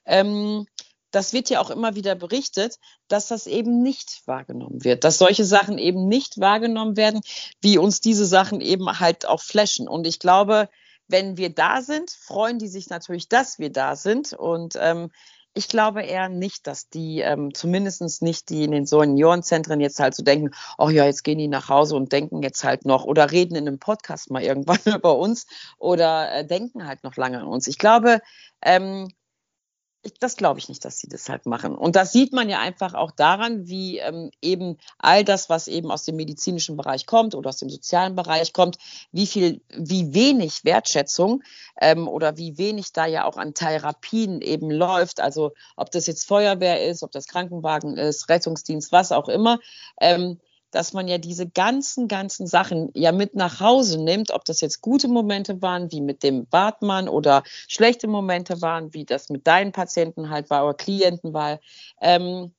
ähm, das wird ja auch immer wieder berichtet, dass das eben nicht wahrgenommen wird, dass solche Sachen eben nicht wahrgenommen werden, wie uns diese Sachen eben halt auch flashen. Und ich glaube, wenn wir da sind, freuen die sich natürlich, dass wir da sind. Und ähm, ich glaube eher nicht, dass die, ähm, zumindest nicht die in den Seniorenzentren jetzt halt so denken, oh ja, jetzt gehen die nach Hause und denken jetzt halt noch oder reden in einem Podcast mal irgendwann über uns oder äh, denken halt noch lange an uns. Ich glaube, ähm, das glaube ich nicht, dass sie das halt machen. Und das sieht man ja einfach auch daran, wie ähm, eben all das, was eben aus dem medizinischen Bereich kommt oder aus dem sozialen Bereich kommt, wie viel, wie wenig Wertschätzung ähm, oder wie wenig da ja auch an Therapien eben läuft. Also ob das jetzt Feuerwehr ist, ob das Krankenwagen ist, Rettungsdienst, was auch immer. Ähm, dass man ja diese ganzen, ganzen Sachen ja mit nach Hause nimmt, ob das jetzt gute Momente waren, wie mit dem Bartmann oder schlechte Momente waren, wie das mit deinen Patienten halt war oder Klienten war. Ähm,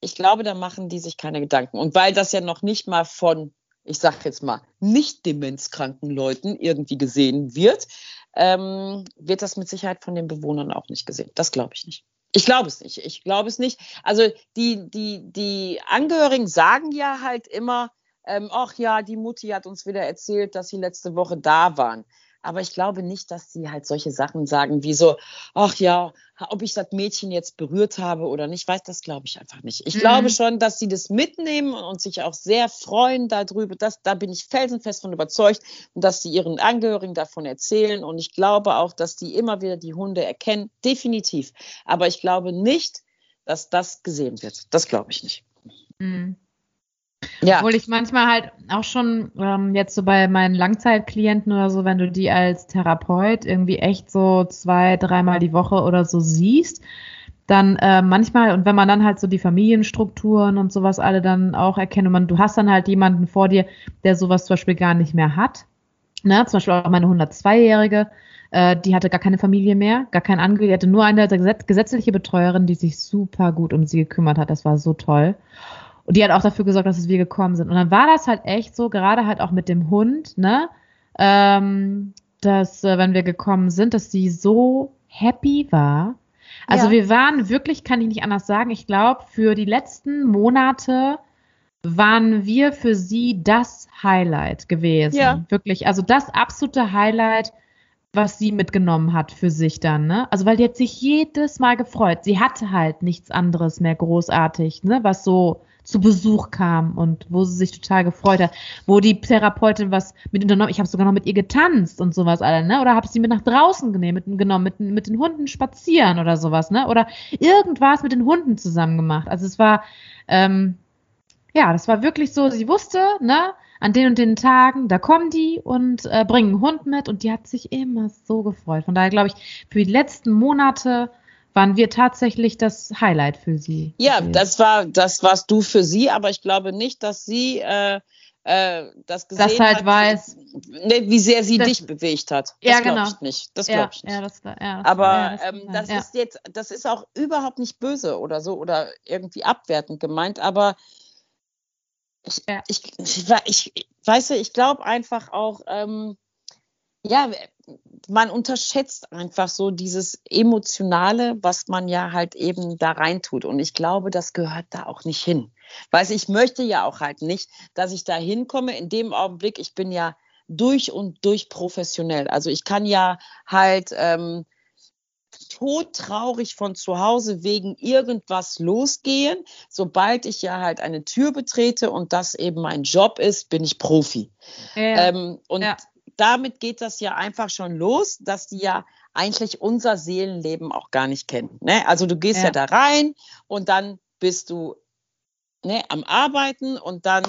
ich glaube, da machen die sich keine Gedanken. Und weil das ja noch nicht mal von, ich sag jetzt mal, nicht demenzkranken Leuten irgendwie gesehen wird, ähm, wird das mit Sicherheit von den Bewohnern auch nicht gesehen. Das glaube ich nicht. Ich glaube es nicht. Ich glaube es nicht. Also die, die, die Angehörigen sagen ja halt immer, ähm, ach ja, die Mutti hat uns wieder erzählt, dass sie letzte Woche da waren. Aber ich glaube nicht, dass sie halt solche Sachen sagen wie so, ach ja, ob ich das Mädchen jetzt berührt habe oder nicht, weiß das glaube ich einfach nicht. Ich mhm. glaube schon, dass sie das mitnehmen und sich auch sehr freuen darüber. Das, da bin ich felsenfest von überzeugt und dass sie ihren Angehörigen davon erzählen. Und ich glaube auch, dass die immer wieder die Hunde erkennen. Definitiv. Aber ich glaube nicht, dass das gesehen wird. Das glaube ich nicht. Mhm. Ja. Obwohl ich manchmal halt auch schon ähm, jetzt so bei meinen Langzeitklienten oder so, wenn du die als Therapeut irgendwie echt so zwei, dreimal die Woche oder so siehst, dann äh, manchmal, und wenn man dann halt so die Familienstrukturen und sowas alle dann auch erkennt und man, du hast dann halt jemanden vor dir, der sowas zum Beispiel gar nicht mehr hat. Ne? Zum Beispiel auch meine 102-Jährige, äh, die hatte gar keine Familie mehr, gar kein Angehöriger, die hatte nur eine gesetzliche Betreuerin, die sich super gut um sie gekümmert hat. Das war so toll. Und die hat auch dafür gesorgt, dass wir gekommen sind. Und dann war das halt echt so, gerade halt auch mit dem Hund, ne, ähm, dass, äh, wenn wir gekommen sind, dass sie so happy war. Also ja. wir waren wirklich, kann ich nicht anders sagen, ich glaube, für die letzten Monate waren wir für sie das Highlight gewesen. Ja. Wirklich, also das absolute Highlight, was sie mitgenommen hat für sich dann, ne? Also weil die hat sich jedes Mal gefreut. Sie hatte halt nichts anderes mehr großartig, ne? Was so zu Besuch kam und wo sie sich total gefreut hat, wo die Therapeutin was mit unternommen, ich habe sogar noch mit ihr getanzt und sowas alle, ne? Oder habe sie mit nach draußen genommen, mit, mit den Hunden spazieren oder sowas, ne? Oder irgendwas mit den Hunden zusammen gemacht. Also es war, ähm, ja, das war wirklich so, sie wusste, ne? An den und den Tagen, da kommen die und äh, bringen einen Hund mit und die hat sich immer so gefreut. Von daher glaube ich, für die letzten Monate waren wir tatsächlich das Highlight für sie. Ja, das war das warst du für sie, aber ich glaube nicht, dass sie äh, äh, das gesehen das halt hat, weiß, ne, wie sehr sie das, dich bewegt hat. Das ja, genau. ich nicht. Das glaube ich nicht. Ja, das, ja, aber ähm, das ist jetzt, das ist auch überhaupt nicht böse oder so oder irgendwie abwertend gemeint, aber ich, ich, ich, ich, weiß, ich glaube einfach auch, ähm, ja, man unterschätzt einfach so dieses Emotionale, was man ja halt eben da reintut. Und ich glaube, das gehört da auch nicht hin. Weil ich möchte ja auch halt nicht, dass ich da hinkomme. In dem Augenblick, ich bin ja durch und durch professionell. Also ich kann ja halt ähm, todtraurig von zu Hause wegen irgendwas losgehen. Sobald ich ja halt eine Tür betrete und das eben mein Job ist, bin ich Profi. Ja, ähm, und ja damit geht das ja einfach schon los, dass die ja eigentlich unser Seelenleben auch gar nicht kennen. Ne? Also du gehst ja. ja da rein und dann bist du ne, am Arbeiten und dann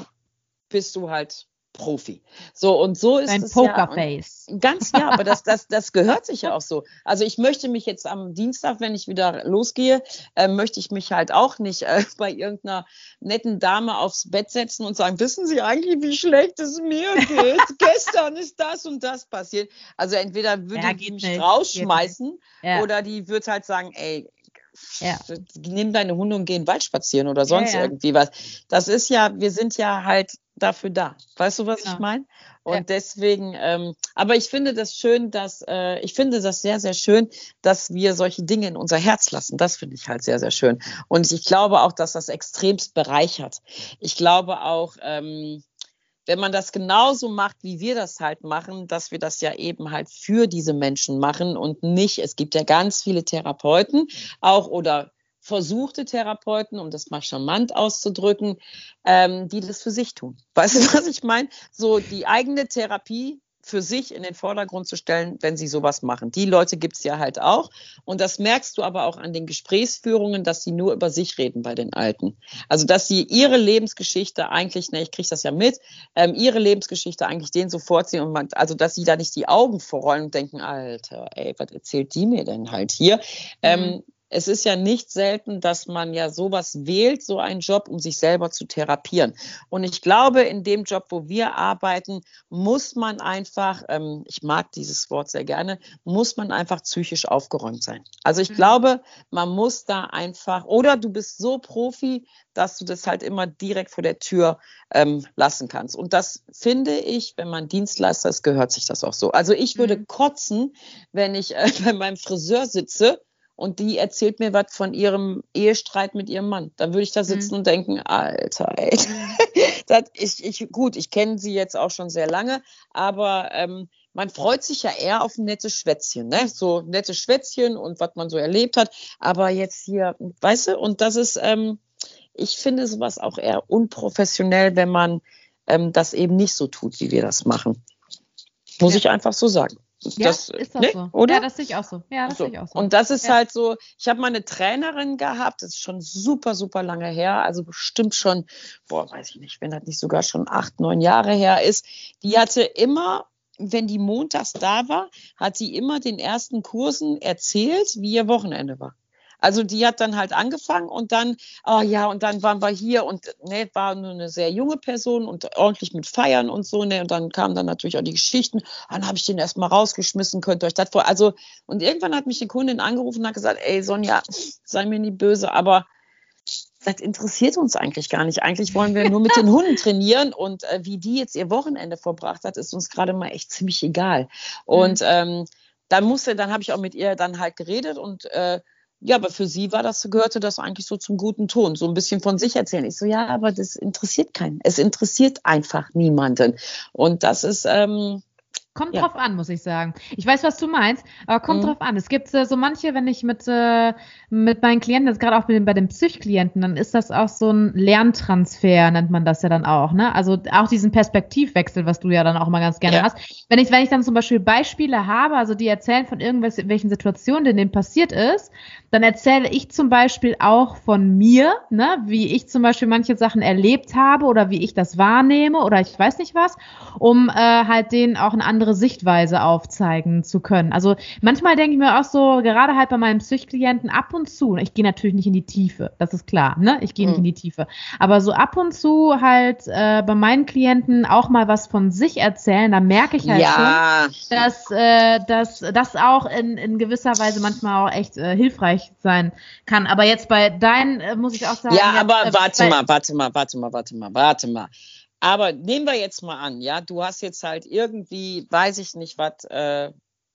bist du halt Profi. So und so ist Dein es Pokerface. Ja, ganz ja, aber das, das, das gehört sich ja auch so. Also ich möchte mich jetzt am Dienstag, wenn ich wieder losgehe, äh, möchte ich mich halt auch nicht äh, bei irgendeiner netten Dame aufs Bett setzen und sagen, wissen Sie eigentlich, wie schlecht es mir geht? Gestern ist das und das passiert. Also entweder würde ja, die mich nicht. rausschmeißen ja. oder die wird halt sagen, ey, ja. nimm deine Hunde und geh in den Wald spazieren oder sonst ja, ja. irgendwie was. Das ist ja, wir sind ja halt dafür da. Weißt du, was ja. ich meine? Und ja. deswegen, ähm, aber ich finde das schön, dass, äh, ich finde das sehr, sehr schön, dass wir solche Dinge in unser Herz lassen. Das finde ich halt sehr, sehr schön. Und ich glaube auch, dass das extremst bereichert. Ich glaube auch, ähm, wenn man das genauso macht, wie wir das halt machen, dass wir das ja eben halt für diese Menschen machen und nicht, es gibt ja ganz viele Therapeuten auch oder versuchte Therapeuten, um das mal charmant auszudrücken, ähm, die das für sich tun. Weißt du, was ich meine? So die eigene Therapie für sich in den Vordergrund zu stellen, wenn sie sowas machen. Die Leute gibt es ja halt auch. Und das merkst du aber auch an den Gesprächsführungen, dass sie nur über sich reden bei den Alten. Also, dass sie ihre Lebensgeschichte eigentlich, ne, ich kriege das ja mit, ähm, ihre Lebensgeschichte eigentlich denen so vorziehen und man, also, dass sie da nicht die Augen vorrollen und denken, Alter, ey, was erzählt die mir denn halt hier? Ähm, mhm. Ähm, es ist ja nicht selten, dass man ja sowas wählt, so einen Job, um sich selber zu therapieren. Und ich glaube, in dem Job, wo wir arbeiten, muss man einfach, ähm, ich mag dieses Wort sehr gerne, muss man einfach psychisch aufgeräumt sein. Also ich mhm. glaube, man muss da einfach, oder du bist so Profi, dass du das halt immer direkt vor der Tür ähm, lassen kannst. Und das finde ich, wenn man Dienstleister ist, gehört sich das auch so. Also ich würde mhm. kotzen, wenn ich äh, bei meinem Friseur sitze und die erzählt mir was von ihrem Ehestreit mit ihrem Mann. Da würde ich da sitzen mhm. und denken, Alter, ey. Das, ich, ich, gut, ich kenne sie jetzt auch schon sehr lange, aber ähm, man freut sich ja eher auf ein nettes Schwätzchen, ne? So nette Schwätzchen und was man so erlebt hat. Aber jetzt hier, weißt du, und das ist, ähm, ich finde sowas auch eher unprofessionell, wenn man ähm, das eben nicht so tut, wie wir das machen. Muss ja. ich einfach so sagen. Ja, das, ist das ne? so. Oder? Ja, das sehe ich auch so. Ja, das so. sehe ich auch so. Und das ist ja. halt so, ich habe mal eine Trainerin gehabt, das ist schon super, super lange her, also bestimmt schon, boah, weiß ich nicht, wenn das nicht sogar schon acht, neun Jahre her ist, die hatte immer wenn die montags da war, hat sie immer den ersten Kursen erzählt, wie ihr Wochenende war. Also die hat dann halt angefangen und dann, oh ja, und dann waren wir hier und ne, war nur eine sehr junge Person und ordentlich mit Feiern und so, ne, und dann kamen dann natürlich auch die Geschichten. Dann habe ich den erstmal rausgeschmissen, könnt ihr euch das vor. Also, und irgendwann hat mich die Kundin angerufen und hat gesagt, ey Sonja, sei mir nie böse, aber das interessiert uns eigentlich gar nicht. Eigentlich wollen wir nur mit den Hunden trainieren und äh, wie die jetzt ihr Wochenende verbracht hat, ist uns gerade mal echt ziemlich egal. Und mhm. ähm, dann musste, dann habe ich auch mit ihr dann halt geredet und äh, ja, aber für sie war das, gehörte das eigentlich so zum guten Ton, so ein bisschen von sich erzählen. Ich so, ja, aber das interessiert keinen. Es interessiert einfach niemanden. Und das ist, ähm, Kommt ja. drauf an, muss ich sagen. Ich weiß, was du meinst, aber kommt mhm. drauf an. Es gibt äh, so manche, wenn ich mit, äh, mit meinen Klienten, das gerade auch mit bei den Psychklienten, dann ist das auch so ein Lerntransfer, nennt man das ja dann auch. Ne? Also auch diesen Perspektivwechsel, was du ja dann auch mal ganz gerne ja. hast. Wenn ich, wenn ich dann zum Beispiel Beispiele habe, also die erzählen von irgendwelchen Situationen, in denen passiert ist, dann erzähle ich zum Beispiel auch von mir, ne, wie ich zum Beispiel manche Sachen erlebt habe oder wie ich das wahrnehme oder ich weiß nicht was, um äh, halt denen auch eine andere Sichtweise aufzeigen zu können. Also manchmal denke ich mir auch so, gerade halt bei meinen Psychklienten ab und zu, ich gehe natürlich nicht in die Tiefe, das ist klar, ne? Ich gehe mhm. nicht in die Tiefe. Aber so ab und zu halt äh, bei meinen Klienten auch mal was von sich erzählen, da merke ich halt ja. schon, dass, äh, dass das auch in, in gewisser Weise manchmal auch echt äh, hilfreich sein kann. Aber jetzt bei deinen äh, muss ich auch sagen. Ja, aber äh, warte mal, warte mal, warte mal, warte mal, warte mal. Aber nehmen wir jetzt mal an, ja, du hast jetzt halt irgendwie, weiß ich nicht, was, äh,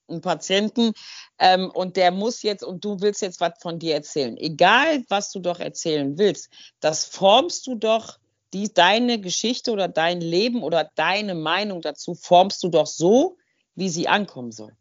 einen Patienten ähm, und der muss jetzt und du willst jetzt was von dir erzählen. Egal, was du doch erzählen willst, das formst du doch die, deine Geschichte oder dein Leben oder deine Meinung dazu formst du doch so, wie sie ankommen soll.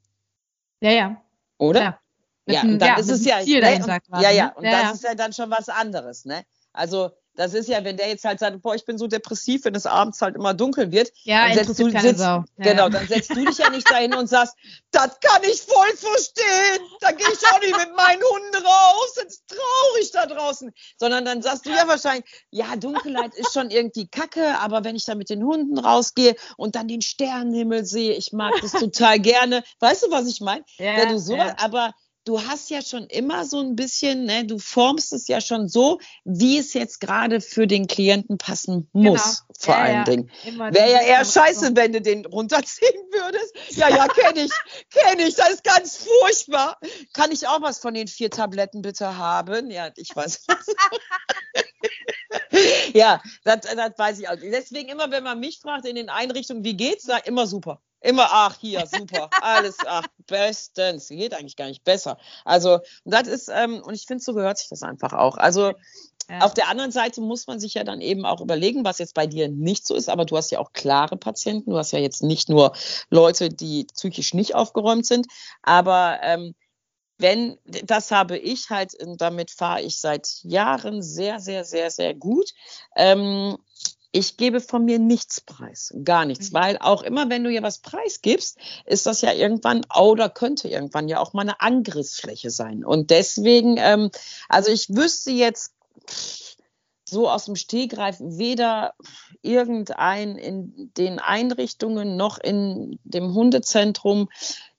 Ja, ja. Oder? Ja. Ja, und dann ja, ist es ja, ne, und, ja, ja, und ja, das ja. ist ja dann schon was anderes, ne? Also das ist ja, wenn der jetzt halt sagt, boah, ich bin so depressiv, wenn es abends halt immer dunkel wird. Ja, dann setzt du, sitzt, ja. Genau, dann setzt du dich ja nicht dahin und sagst, das kann ich voll verstehen. Da gehe ich auch nicht mit meinen Hunden raus. Es ist traurig da draußen. Sondern dann sagst du ja wahrscheinlich, ja, Dunkelheit ist schon irgendwie kacke, aber wenn ich da mit den Hunden rausgehe und dann den Sternenhimmel sehe, ich mag das total gerne. Weißt du, was ich meine? Ja, wenn du so, ja. aber du hast ja schon immer so ein bisschen, ne, du formst es ja schon so, wie es jetzt gerade für den Klienten passen muss, genau. vor ja, allen ja. Dingen. Wäre ja eher scheiße, so. wenn du den runterziehen würdest. Ja, ja, kenne ich, kenne ich, das ist ganz furchtbar. Kann ich auch was von den vier Tabletten bitte haben? Ja, ich weiß. ja, das, das weiß ich auch. Deswegen immer, wenn man mich fragt in den Einrichtungen, wie geht's, sag immer super. Immer, ach, hier, super, alles, ach, bestens. Geht eigentlich gar nicht besser. Also, das ist, ähm, und ich finde, so gehört sich das einfach auch. Also, ja. Auf der anderen Seite muss man sich ja dann eben auch überlegen, was jetzt bei dir nicht so ist, aber du hast ja auch klare Patienten, du hast ja jetzt nicht nur Leute, die psychisch nicht aufgeräumt sind, aber ähm, wenn, das habe ich halt, damit fahre ich seit Jahren sehr, sehr, sehr, sehr gut. Ähm, ich gebe von mir nichts preis, gar nichts, mhm. weil auch immer, wenn du ja was preisgibst, ist das ja irgendwann oder könnte irgendwann ja auch mal eine Angriffsfläche sein. Und deswegen, ähm, also ich wüsste jetzt so aus dem Stegreif weder irgendein in den Einrichtungen noch in dem Hundezentrum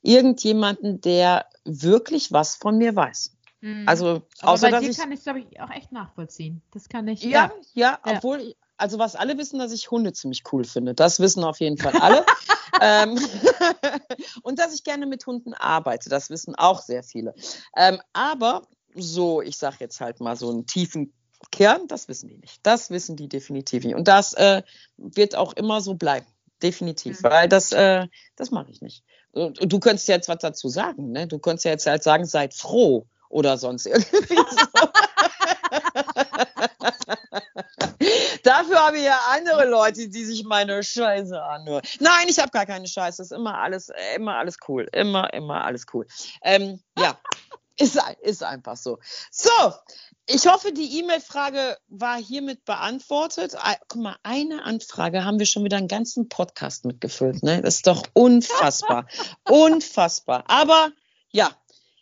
irgendjemanden, der wirklich was von mir weiß. Mhm. Also, Aber außer, bei dir ich, kann ich, glaube ich, auch echt nachvollziehen. Das kann ich. Ja, ja, ja, obwohl, also was alle wissen, dass ich Hunde ziemlich cool finde. Das wissen auf jeden Fall alle. ähm, und dass ich gerne mit Hunden arbeite. Das wissen auch sehr viele. Ähm, aber so, ich sage jetzt halt mal so einen tiefen Kern, das wissen die nicht. Das wissen die definitiv nicht. Und das äh, wird auch immer so bleiben. Definitiv. Mhm. Weil das, äh, das mache ich nicht. Und, und, du könntest jetzt was dazu sagen, ne? Du könntest ja jetzt halt sagen, seid froh oder sonst irgendwie so. Dafür habe ich ja andere Leute, die sich meine Scheiße anhören. Nein, ich habe gar keine Scheiße. Es ist immer alles, immer alles cool. Immer, immer alles cool. Ähm, ja, ist, ist einfach so. So, ich hoffe, die E-Mail-Frage war hiermit beantwortet. Guck mal, eine Anfrage haben wir schon wieder einen ganzen Podcast mitgefüllt. Ne? Das ist doch unfassbar. unfassbar. Aber ja,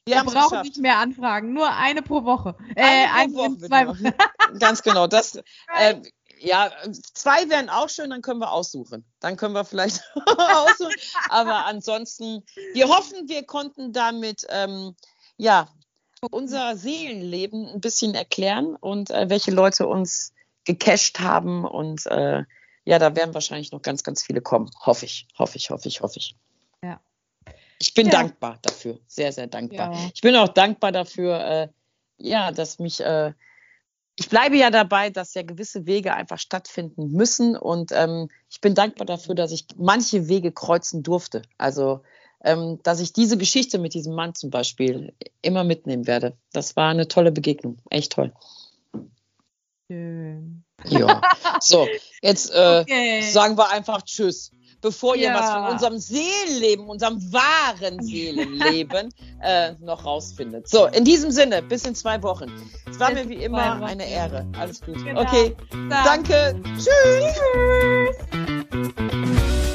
wir, wir brauchen nicht mehr Anfragen, nur eine pro Woche. Äh, eine pro Woche, zwei Wochen. Ganz genau. Das, äh, ja, zwei wären auch schön, dann können wir aussuchen. Dann können wir vielleicht aussuchen. Aber ansonsten, wir hoffen, wir konnten damit ähm, ja unser Seelenleben ein bisschen erklären und äh, welche Leute uns gecached haben. Und äh, ja, da werden wahrscheinlich noch ganz, ganz viele kommen. Hoffe ich, hoffe ich, hoffe ich, hoffe ich. Ja. Ich bin ja. dankbar dafür, sehr, sehr dankbar. Ja. Ich bin auch dankbar dafür, äh, ja, dass mich, äh, ich bleibe ja dabei, dass ja gewisse Wege einfach stattfinden müssen. Und ähm, ich bin dankbar dafür, dass ich manche Wege kreuzen durfte. Also ähm, dass ich diese Geschichte mit diesem Mann zum Beispiel immer mitnehmen werde. Das war eine tolle Begegnung. Echt toll. Schön. Ja. So, jetzt äh, okay. sagen wir einfach Tschüss. Bevor ja. ihr was von unserem Seelenleben, unserem wahren Seelenleben äh, noch rausfindet. So, in diesem Sinne, bis in zwei Wochen. Es war bis mir wie immer eine Ehre. Alles gut. Genau. Okay, Dann. danke. Tschüss. Tschüss.